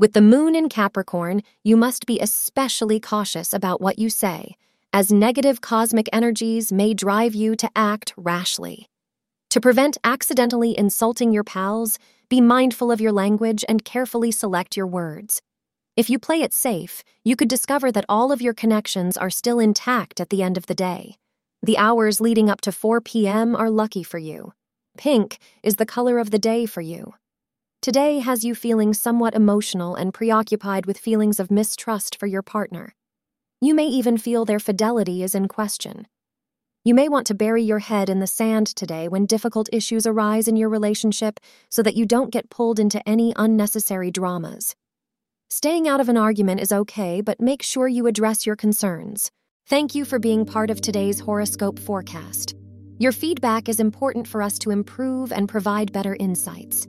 With the moon in Capricorn, you must be especially cautious about what you say, as negative cosmic energies may drive you to act rashly. To prevent accidentally insulting your pals, be mindful of your language and carefully select your words. If you play it safe, you could discover that all of your connections are still intact at the end of the day. The hours leading up to 4 p.m. are lucky for you. Pink is the color of the day for you. Today has you feeling somewhat emotional and preoccupied with feelings of mistrust for your partner. You may even feel their fidelity is in question. You may want to bury your head in the sand today when difficult issues arise in your relationship so that you don't get pulled into any unnecessary dramas. Staying out of an argument is okay, but make sure you address your concerns. Thank you for being part of today's horoscope forecast. Your feedback is important for us to improve and provide better insights.